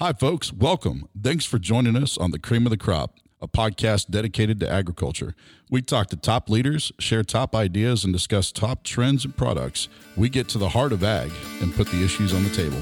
Hi, folks. Welcome. Thanks for joining us on the Cream of the Crop, a podcast dedicated to agriculture. We talk to top leaders, share top ideas, and discuss top trends and products. We get to the heart of ag and put the issues on the table.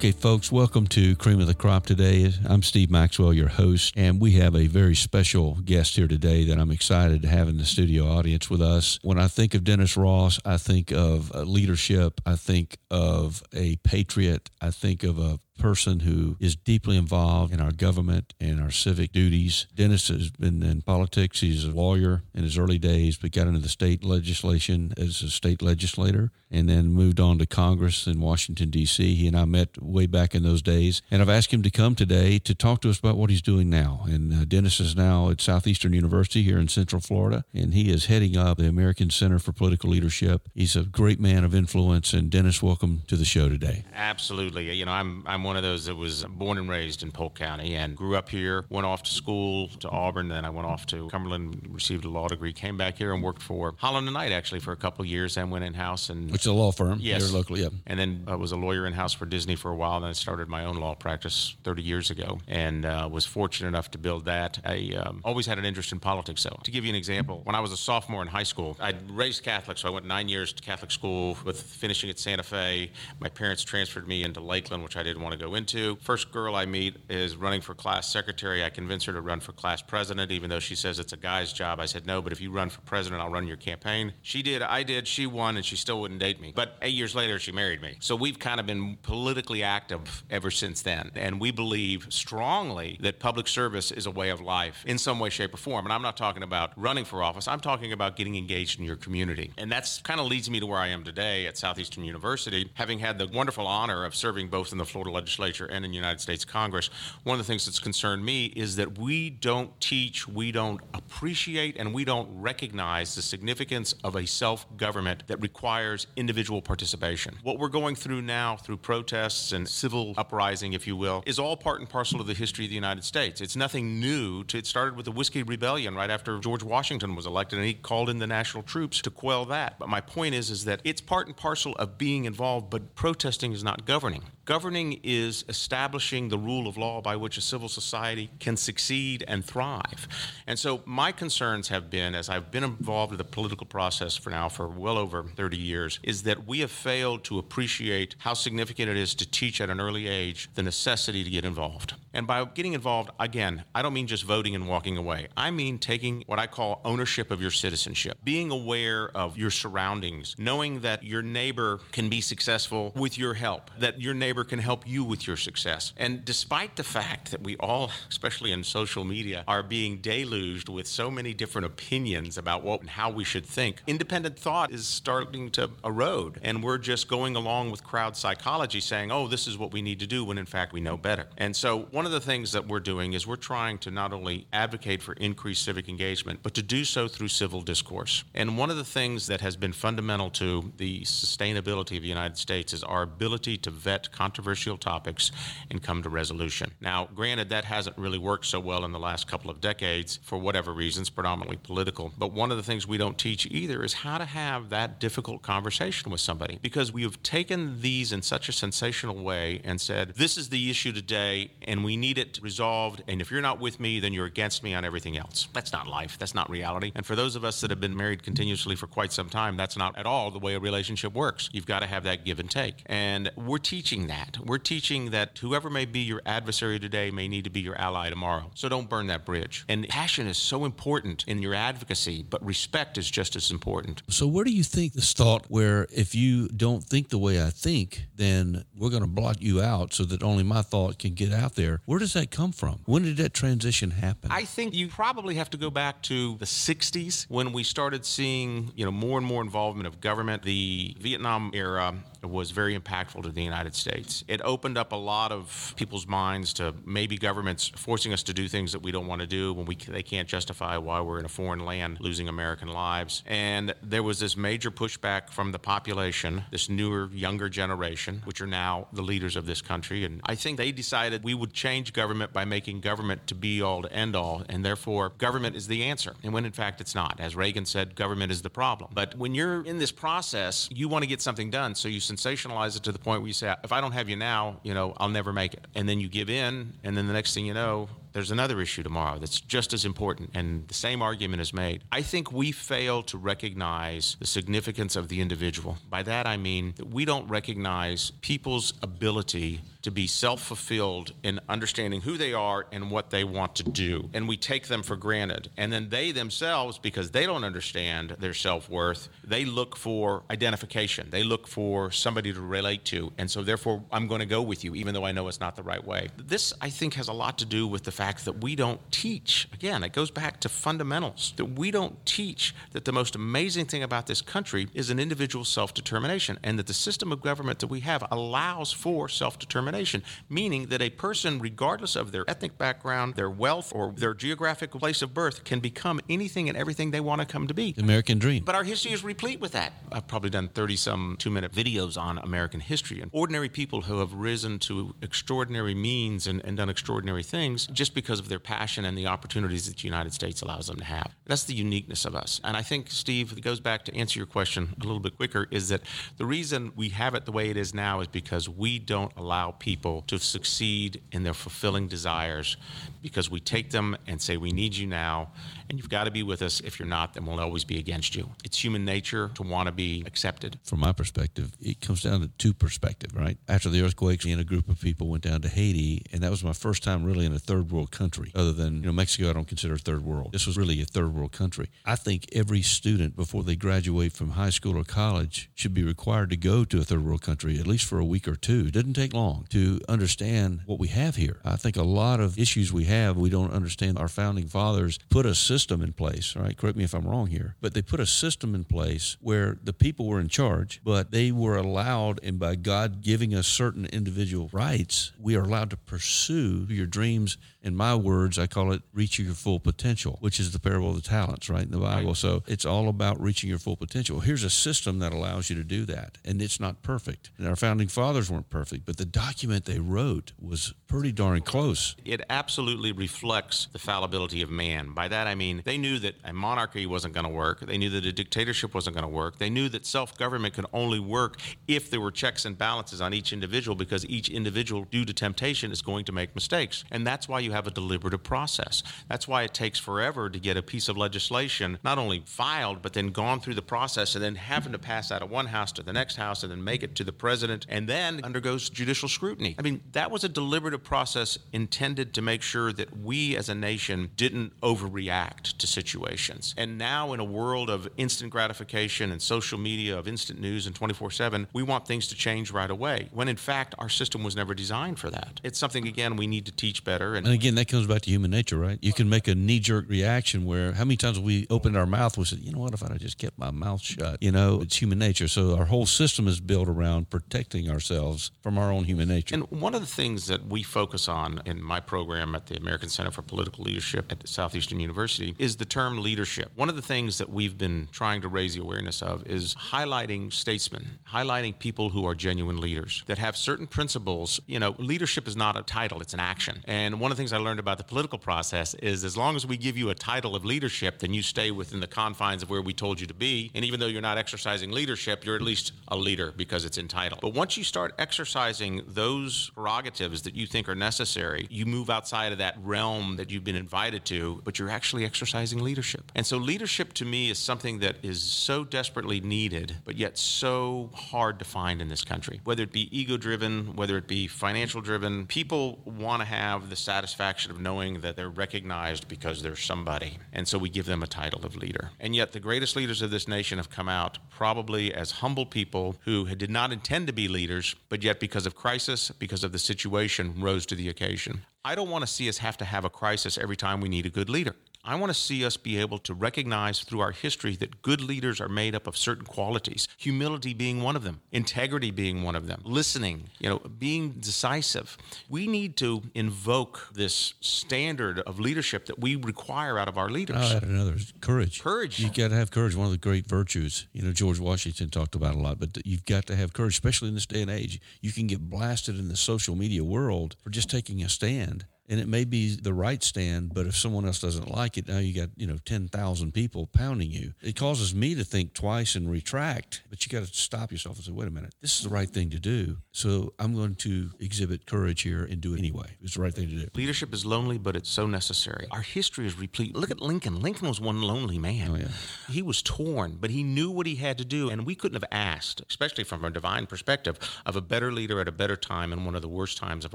Okay, folks, welcome to Cream of the Crop today. I'm Steve Maxwell, your host, and we have a very special guest here today that I'm excited to have in the studio audience with us. When I think of Dennis Ross, I think of leadership, I think of a patriot, I think of a person who is deeply involved in our government and our civic duties. Dennis has been in politics. He's a lawyer in his early days, but got into the state legislation as a state legislator and then moved on to Congress in Washington, D.C. He and I met way back in those days. And I've asked him to come today to talk to us about what he's doing now. And uh, Dennis is now at Southeastern University here in Central Florida, and he is heading up the American Center for Political Leadership. He's a great man of influence. And Dennis, welcome to the show today. Absolutely. You know, I'm, I'm one of those that was born and raised in Polk County and grew up here, went off to school to Auburn, then I went off to Cumberland, received a law degree, came back here and worked for Holland and Knight actually for a couple of years, and went in house and Which is a law firm Yes. here locally. Yeah. and then I was a lawyer in house for Disney for a while. Then I started my own law practice 30 years ago, and uh, was fortunate enough to build that. I um, always had an interest in politics, though. To give you an example, when I was a sophomore in high school, I'd raised Catholic, so I went nine years to Catholic school. With finishing at Santa Fe, my parents transferred me into Lakeland, which I didn't want to go into. First girl I meet is running for class secretary. I convince her to run for class president, even though she says it's a guy's job. I said no, but if you run for president, I'll run your campaign. She did, I did, she won, and she still wouldn't date me. But eight years later, she married me. So we've kind of been politically active ever since then. And we believe strongly that public service is a way of life in some way, shape, or form. And I'm not talking about running for office, I'm talking about getting engaged in your community. And that's kind of leads me to where I am today at Southeastern University, having had the wonderful honor of serving both in the Florida legislature and in the United States Congress. One of the things that's concerned me is that we don't teach, we don't appreciate, and we don't recognize the significance of a self government that requires individual participation. What we're going through now through protests and civil uprising, if you will, is all part and parcel of the history of the United States. It's nothing new. To, it started with the Whiskey Rebellion right after George Washington was elected, and he called in the national troops to quell that. But my point is, is that it's part and parcel of being involved, but protesting is not governing. Governing is establishing the rule of law by which a civil society can succeed and thrive. And so my concerns have been, as I've been involved in the political process for now for well over 30 years, is that we have failed to appreciate how significant it is to teach at an early age the necessity to get involved. And by getting involved, again, I don't mean just voting and walking away. I mean taking what I call ownership of your citizenship, being aware of your surroundings, knowing that your neighbor can be successful with your help, that your neighbor can help you with your success. And despite the fact that we all, especially in social media, are being deluged with so many different opinions about what and how we should think, independent thought is starting to erode. And we're just going along with crowd psychology saying, oh, this is what we need to do, when in fact we know better. And so one of the things that we're doing is we're trying to not only advocate for increased civic engagement, but to do so through civil discourse. And one of the things that has been fundamental to the sustainability of the United States is our ability to vet controversial topics and come to resolution. Now, granted, that hasn't really worked so well in the last couple of decades for whatever reasons, predominantly political. But one of the things we don't teach either is how to have that difficult conversation with somebody because we have taken these in such a sensational way and said, this is the issue today and we need it resolved. And if you're not with me, then you're against me on everything else. That's not life. That's not reality. And for those of us that have been married continuously for quite some time, that's not at all the way a relationship works. You've got to have that give and take. And we're teaching that. We're teaching that whoever may be your adversary today may need to be your ally tomorrow. So don't burn that bridge. And passion is so important in your advocacy, but respect is just as important. So, where do you think this thought, where if you don't think the way I think, then we're going to blot you out so that only my thought can get out there? Where does that come from? When did that transition happen? I think you probably have to go back to the 60s when we started seeing, you know, more and more involvement of government. The Vietnam era was very impactful to the United States. It opened opened up a lot of people's minds to maybe governments forcing us to do things that we don't want to do when we they can't justify why we're in a foreign land losing American lives. And there was this major pushback from the population, this newer, younger generation, which are now the leaders of this country. And I think they decided we would change government by making government to be all to end all, and therefore government is the answer. And when in fact it's not. As Reagan said, government is the problem. But when you're in this process, you want to get something done, so you sensationalize it to the point where you say, if I don't have you now, you know, I'll never make it. And then you give in, and then the next thing you know, there's another issue tomorrow that's just as important, and the same argument is made. I think we fail to recognize the significance of the individual. By that, I mean that we don't recognize people's ability to be self fulfilled in understanding who they are and what they want to do. And we take them for granted. And then they themselves, because they don't understand their self worth, they look for identification. They look for somebody to relate to. And so, therefore, I'm going to go with you, even though I know it's not the right way. This, I think, has a lot to do with the fact that we don't teach. Again, it goes back to fundamentals that we don't teach that the most amazing thing about this country is an individual self determination and that the system of government that we have allows for self determination meaning that a person, regardless of their ethnic background, their wealth, or their geographic place of birth, can become anything and everything they want to come to be. The American dream. But our history is replete with that. I've probably done 30 some two minute videos on American history and ordinary people who have risen to extraordinary means and, and done extraordinary things just because of their passion and the opportunities that the United States allows them to have. That's the uniqueness of us. And I think, Steve, it goes back to answer your question a little bit quicker is that the reason we have it the way it is now is because we don't allow people to succeed in their fulfilling desires because we take them and say, We need you now, and you've got to be with us. If you're not, then we'll always be against you. It's human nature to want to be accepted. From my perspective, it comes down to two perspectives, right? After the earthquakes, me and a group of people went down to Haiti, and that was my first time really in a third world country, other than, you know, Mexico, I don't consider third world. This was really a third world country. I think every student, before they graduate from high school or college, should be required to go to a third world country, at least for a week or two. It doesn't take long to understand what we have here. I think a lot of issues we have, we don't understand. Our founding fathers put a system in place, right? Correct me if I'm wrong here, but they put a system in place where the people were in charge, but they were allowed, and by God giving us certain individual rights, we are allowed to pursue your dreams. In my words, I call it reaching your full potential, which is the parable of the talents, right, in the Bible. Right. So it's all about reaching your full potential. Here's a system that allows you to do that, and it's not perfect. And our founding fathers weren't perfect, but the document they wrote was pretty darn close. It absolutely reflects the fallibility of man. By that I mean they knew that a monarchy wasn't going to work. They knew that a dictatorship wasn't going to work. They knew that self government could only work if there were checks and balances on each individual because each individual, due to temptation, is going to make mistakes. And that's why you have a deliberative process. That's why it takes forever to get a piece of legislation not only filed, but then gone through the process and then having to pass out of one house to the next house and then make it to the president and then undergoes judicial scrutiny. I mean, that was a deliberative process intended to make sure that we as a nation didn't overreact to situations. And now, in a world of instant gratification and social media, of instant news and 24 7, we want things to change right away, when in fact, our system was never designed for that. It's something, again, we need to teach better. And, and again, that comes back to human nature, right? You can make a knee jerk reaction where how many times we opened our mouth, we said, you know what, if I just kept my mouth shut, you know, it's human nature. So our whole system is built around protecting ourselves from our own human nature. And one of the things that we focus on in my program at the American Center for Political Leadership at Southeastern University is the term leadership. One of the things that we've been trying to raise the awareness of is highlighting statesmen, highlighting people who are genuine leaders that have certain principles. You know, leadership is not a title, it's an action. And one of the things I learned about the political process is as long as we give you a title of leadership, then you stay within the confines of where we told you to be. And even though you're not exercising leadership, you're at least a leader because it's entitled. But once you start exercising those prerogatives that you think are necessary, you move outside of that realm that you've been invited to, but you're actually exercising leadership. And so, leadership to me is something that is so desperately needed, but yet so hard to find in this country. Whether it be ego driven, whether it be financial driven, people want to have the satisfaction of knowing that they're recognized because they're somebody. And so, we give them a title of leader. And yet, the greatest leaders of this nation have come out probably as humble people who did not intend to be leaders, but yet, because of crisis, because of the situation, rose to the occasion. I don't want to see us have to have a crisis every time we need a good leader. I want to see us be able to recognize through our history that good leaders are made up of certain qualities, humility being one of them, integrity being one of them, listening, you know, being decisive. We need to invoke this standard of leadership that we require out of our leaders. I'll add another courage. Courage. You got to have courage. One of the great virtues, you know, George Washington talked about a lot, but you've got to have courage, especially in this day and age. You can get blasted in the social media world for just taking a stand and it may be the right stand, but if someone else doesn't like it, now you got you know ten thousand people pounding you. It causes me to think twice and retract. But you got to stop yourself and say, wait a minute, this is the right thing to do. So I'm going to exhibit courage here and do it anyway. It's the right thing to do. Leadership is lonely, but it's so necessary. Our history is replete. Look at Lincoln. Lincoln was one lonely man. Oh, yeah. He was torn, but he knew what he had to do, and we couldn't have asked, especially from a divine perspective, of a better leader at a better time in one of the worst times of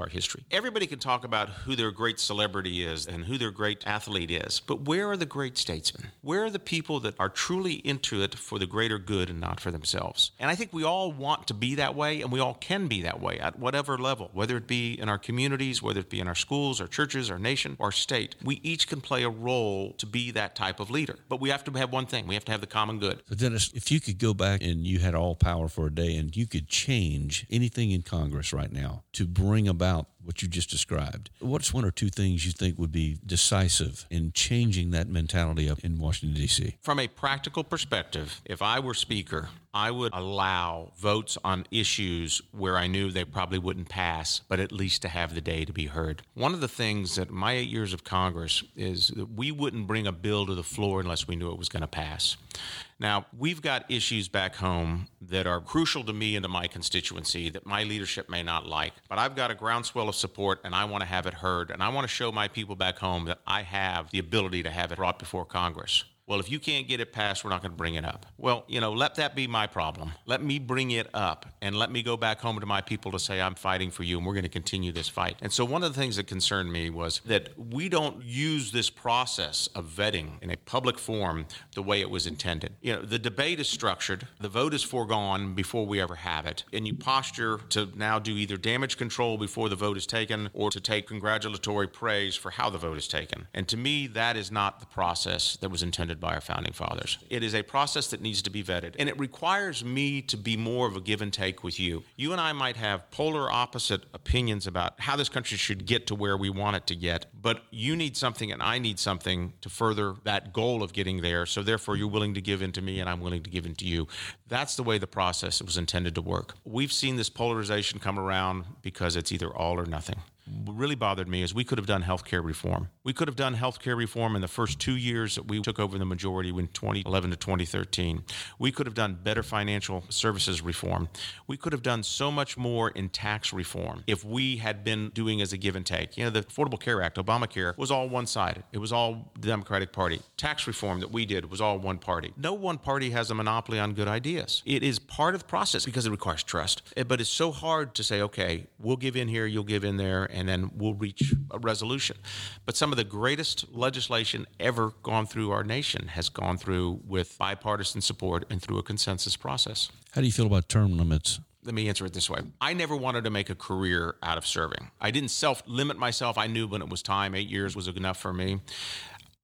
our history. Everybody can talk about who their great celebrity is and who their great athlete is, but where are the great statesmen? Where are the people that are truly into it for the greater good and not for themselves? And I think we all want to be that way, and we all can be that way at whatever level, whether it be in our communities, whether it be in our schools, our churches, our nation, our state. We each can play a role to be that type of leader. But we have to have one thing we have to have the common good. So, Dennis, if you could go back and you had all power for a day and you could change anything in Congress right now to bring about what you just described, what's one or two things you think would be decisive in changing that mentality up in Washington, D.C.? From a practical perspective, if I were Speaker, I would allow votes on issues where I knew they probably wouldn't pass, but at least to have the day to be heard. One of the things that my eight years of Congress is that we wouldn't bring a bill to the floor unless we knew it was going to pass. Now, we've got issues back home that are crucial to me and to my constituency that my leadership may not like, but I've got a groundswell of support and I want to have it heard. And I want to show my people back home that I have the ability to have it brought before Congress. Well, if you can't get it passed, we're not going to bring it up. Well, you know, let that be my problem. Let me bring it up and let me go back home to my people to say, I'm fighting for you and we're going to continue this fight. And so, one of the things that concerned me was that we don't use this process of vetting in a public forum the way it was intended. You know, the debate is structured, the vote is foregone before we ever have it, and you posture to now do either damage control before the vote is taken or to take congratulatory praise for how the vote is taken. And to me, that is not the process that was intended by our founding fathers. It is a process that needs to be vetted, and it requires me to be more of a give and take with you. You and I might have polar opposite opinions about how this country should get to where we want it to get, but you need something and I need something to further that goal of getting there. So therefore, you're willing to give in to me and I'm willing to give in to you. That's the way the process was intended to work. We've seen this polarization come around because it's either all or nothing what really bothered me is we could have done healthcare reform. We could have done healthcare reform in the first two years that we took over the majority in 2011 to 2013. We could have done better financial services reform. We could have done so much more in tax reform if we had been doing as a give and take. You know, the Affordable Care Act, Obamacare, was all one sided. It was all the Democratic Party. Tax reform that we did was all one party. No one party has a monopoly on good ideas. It is part of the process because it requires trust. Eh, but it's so hard to say, okay, we'll give in here, you'll give in there and then we'll reach a resolution. But some of the greatest legislation ever gone through our nation has gone through with bipartisan support and through a consensus process. How do you feel about term limits? Let me answer it this way. I never wanted to make a career out of serving. I didn't self limit myself. I knew when it was time, eight years was enough for me.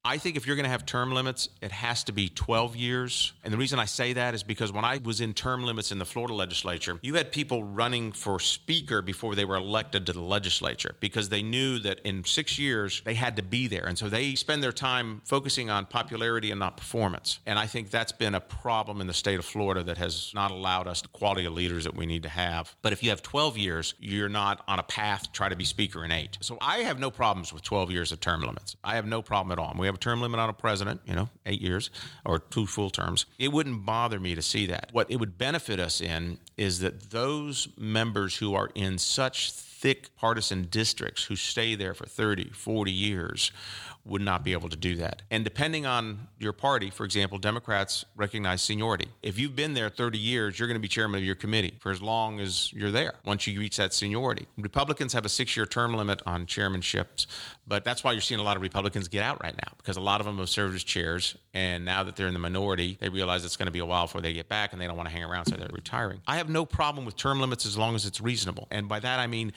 I think if you're going to have term limits, it has to be 12 years. And the reason I say that is because when I was in term limits in the Florida legislature, you had people running for speaker before they were elected to the legislature because they knew that in six years they had to be there. And so they spend their time focusing on popularity and not performance. And I think that's been a problem in the state of Florida that has not allowed us the quality of leaders that we need to have. But if you have 12 years, you're not on a path to try to be speaker in eight. So I have no problems with 12 years of term limits. I have no problem at all. We have a term limit on a president, you know, eight years or two full terms. It wouldn't bother me to see that. What it would benefit us in is that those members who are in such thick partisan districts who stay there for 30, 40 years would not be able to do that. And depending on your party, for example, Democrats recognize seniority. If you've been there 30 years, you're going to be chairman of your committee for as long as you're there once you reach that seniority. Republicans have a six year term limit on chairmanships, but that's why you're seeing a lot of Republicans get out right now because a lot of them have served as chairs. And now that they're in the minority, they realize it's going to be a while before they get back and they don't want to hang around, so they're retiring. I have no problem with term limits as long as it's reasonable. And by that, I mean,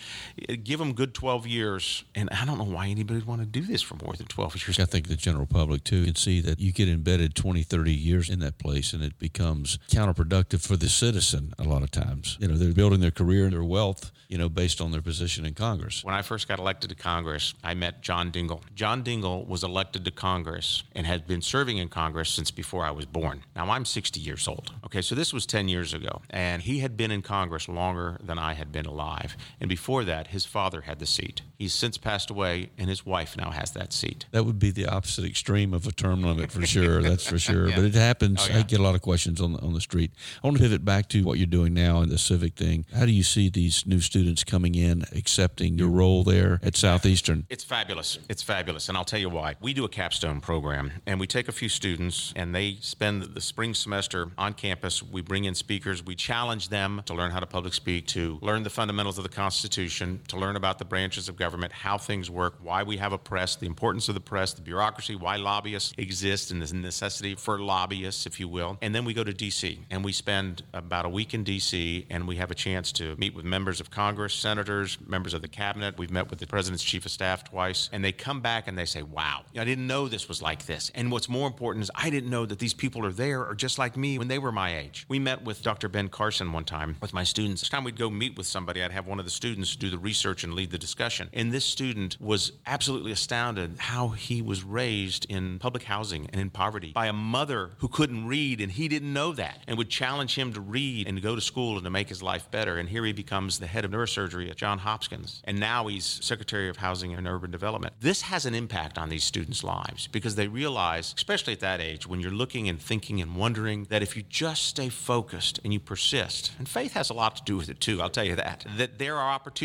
give them good 12 years. And I don't know why anybody would want to do this for more than 12 12 years. I think the general public too can see that you get embedded 20, 30 years in that place and it becomes counterproductive for the citizen a lot of times. You know, they're building their career and their wealth, you know, based on their position in Congress. When I first got elected to Congress, I met John Dingell. John Dingell was elected to Congress and had been serving in Congress since before I was born. Now I'm 60 years old. Okay, so this was 10 years ago. And he had been in Congress longer than I had been alive. And before that, his father had the seat. He's since passed away, and his wife now has that seat. That would be the opposite extreme of a term limit for sure. That's for sure. Yeah. But it happens. Oh, yeah. I get a lot of questions on the, on the street. I want to pivot back to what you're doing now in the civic thing. How do you see these new students coming in, accepting your role there at Southeastern? It's fabulous. It's fabulous. And I'll tell you why. We do a capstone program, and we take a few students, and they spend the spring semester on campus. We bring in speakers. We challenge them to learn how to public speak, to learn the fundamentals of the Constitution, to learn about the branches of government, how things work, why we have a press, the importance of the press, the bureaucracy, why lobbyists exist, and the necessity for lobbyists, if you will. And then we go to D.C., and we spend about a week in D.C., and we have a chance to meet with members of Congress, senators, members of the cabinet. We've met with the president's chief of staff twice, and they come back and they say, Wow, I didn't know this was like this. And what's more important is I didn't know that these people are there are just like me when they were my age. We met with Dr. Ben Carson one time with my students. Each time we'd go meet with somebody, I'd have one of the students do the research and lead the discussion. And this student was absolutely astounded how he was raised in public housing and in poverty by a mother who couldn't read, and he didn't know that, and would challenge him to read and to go to school and to make his life better. And here he becomes the head of neurosurgery at John Hopkins. And now he's Secretary of Housing and Urban Development. This has an impact on these students' lives because they realize, especially at that age, when you're looking and thinking and wondering, that if you just stay focused and you persist, and faith has a lot to do with it too, I'll tell you that, that there are opportunities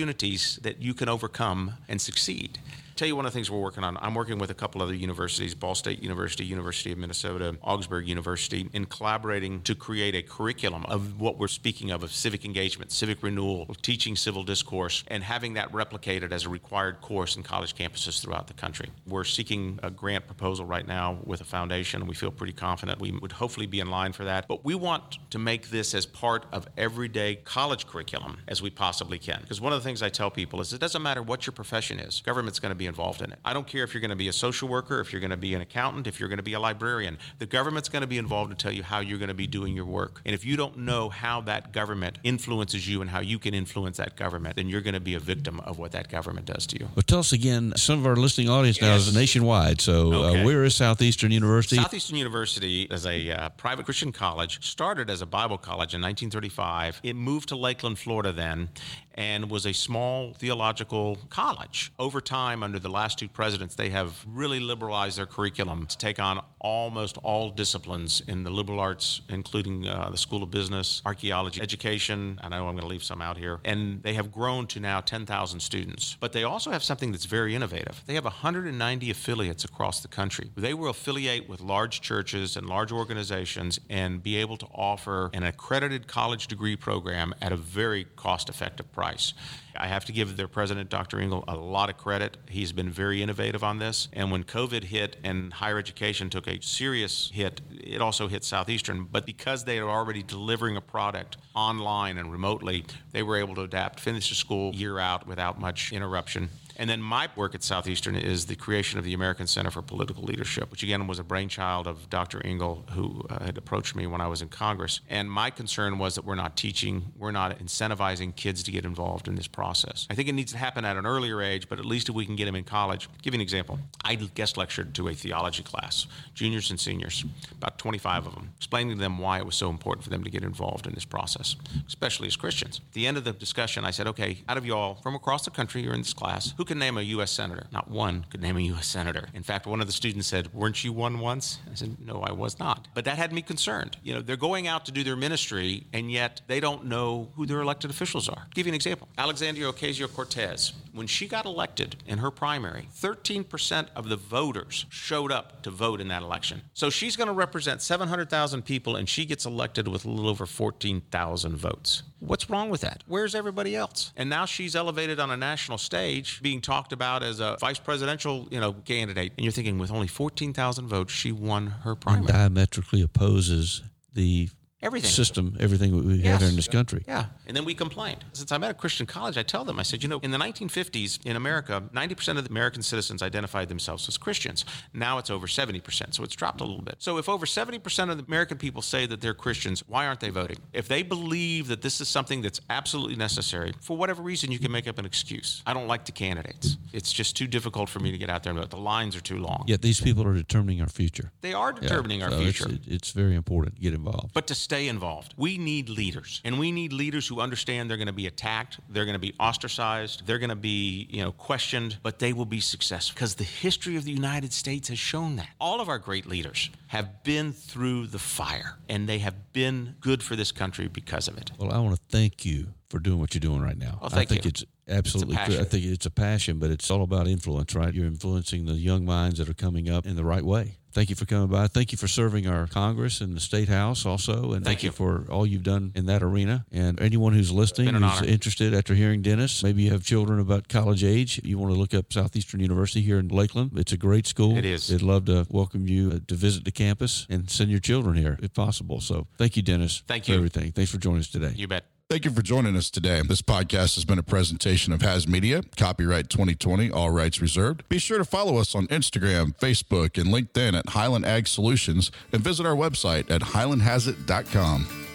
that you can overcome and succeed. Tell you one of the things we're working on. I'm working with a couple other universities, Ball State University, University of Minnesota, Augsburg University, in collaborating to create a curriculum of what we're speaking of of civic engagement, civic renewal, teaching civil discourse, and having that replicated as a required course in college campuses throughout the country. We're seeking a grant proposal right now with a foundation, and we feel pretty confident we would hopefully be in line for that. But we want to make this as part of everyday college curriculum as we possibly can. Because one of the things I tell people is it doesn't matter what your profession is, government's going to be involved in it. I don't care if you're going to be a social worker, if you're going to be an accountant, if you're going to be a librarian. The government's going to be involved to tell you how you're going to be doing your work. And if you don't know how that government influences you and how you can influence that government, then you're going to be a victim of what that government does to you. Well, tell us again, some of our listening audience now is nationwide. So, Okay. uh, where is Southeastern University? Southeastern University is a uh, private Christian college, started as a Bible college in 1935. It moved to Lakeland, Florida then, and was a small theological college. Over time, under the last two presidents, they have really liberalized their curriculum to take on almost all disciplines in the liberal arts, including uh, the School of Business, archaeology, education. I know I'm going to leave some out here. And they have grown to now 10,000 students. But they also have something that's very innovative. They have 190 affiliates across the country. They will affiliate with large churches and large organizations and be able to offer an accredited college degree program at a very cost effective price. I have to give their president, Dr. Ingle, a lot of credit. He's been very innovative on this. And when COVID hit and higher education took a serious hit, it also hit Southeastern. But because they are already delivering a product online and remotely, they were able to adapt, finish the school year out without much interruption. And then my work at Southeastern is the creation of the American Center for Political Leadership, which again was a brainchild of Dr. Ingle, who uh, had approached me when I was in Congress. And my concern was that we're not teaching, we're not incentivizing kids to get involved in this process. I think it needs to happen at an earlier age, but at least if we can get them in college. give you an example. I guest lectured to a theology class, juniors and seniors, about 25 of them, explaining to them why it was so important for them to get involved in this process, especially as Christians. At the end of the discussion, I said, okay, out of y'all from across the country, you're in this class, who can name a U.S. senator? Not one could name a U.S. senator. In fact, one of the students said, weren't you one once? I said, no, I was not. But that had me concerned. You know, they're going out to do their ministry, and yet they don't know who their elected officials are. give you an example. Alexandria Ocasio-Cortez, when she got elected in her primary, 13% of the voters showed up to vote in that election. So she's going to represent 700,000 people, and she gets elected with a little over 14,000 votes. What's wrong with that? Where's everybody else? And now she's elevated on a national stage, being talked about as a vice presidential, you know, candidate. And you're thinking, with only 14,000 votes, she won her primary. diametrically opposes the Everything. system, everything we have Yes. here in this country. Yeah. And then we complained. Since I'm at a Christian college, I tell them, I said, you know, in the 1950s in America, 90% of the American citizens identified themselves as Christians. Now it's over 70%. So it's dropped a little bit. So if over 70% of the American people say that they're Christians, why aren't they voting? If they believe that this is something that's absolutely necessary, for whatever reason, you can make up an excuse. I don't like the candidates. It's just too difficult for me to get out there and vote. The lines are too long. Yet these people are determining our future. They are determining our So it's- future. it- it's very important to get involved. but to stay involved. We need leaders, and we need leaders who understand they're going to be attacked, they're going to be ostracized, they're going to be, you know, questioned, but they will be successful because the history of the United States has shown that. All of our great leaders have been through the fire, and they have been good for this country because of it. Well, I want to thank you for doing what you're doing right now. Well, thank I think you. it's absolutely It's a good. I think it's a passion, but it's all about influence, right? You're influencing the young minds that are coming up in the right way. Thank you for coming by. Thank you for serving our Congress and the State House also. And thank, you. you for all you've done in that arena. And anyone who's listening, who's honor. interested after hearing Dennis, maybe you have children about college age, you want to look up Southeastern University here in Lakeland. It's a great school. It is. They'd love to welcome you uh, to visit the campus and send your children here if possible. So thank you, Dennis. Thank you. for everything. Thanks for joining us today. You bet. Thank you for joining us today. This podcast has been a presentation of Has Media, copyright 2020, all rights reserved. Be sure to follow us on Instagram, Facebook, and LinkedIn at Highland Ag Solutions and visit our website at highlandhasit.com.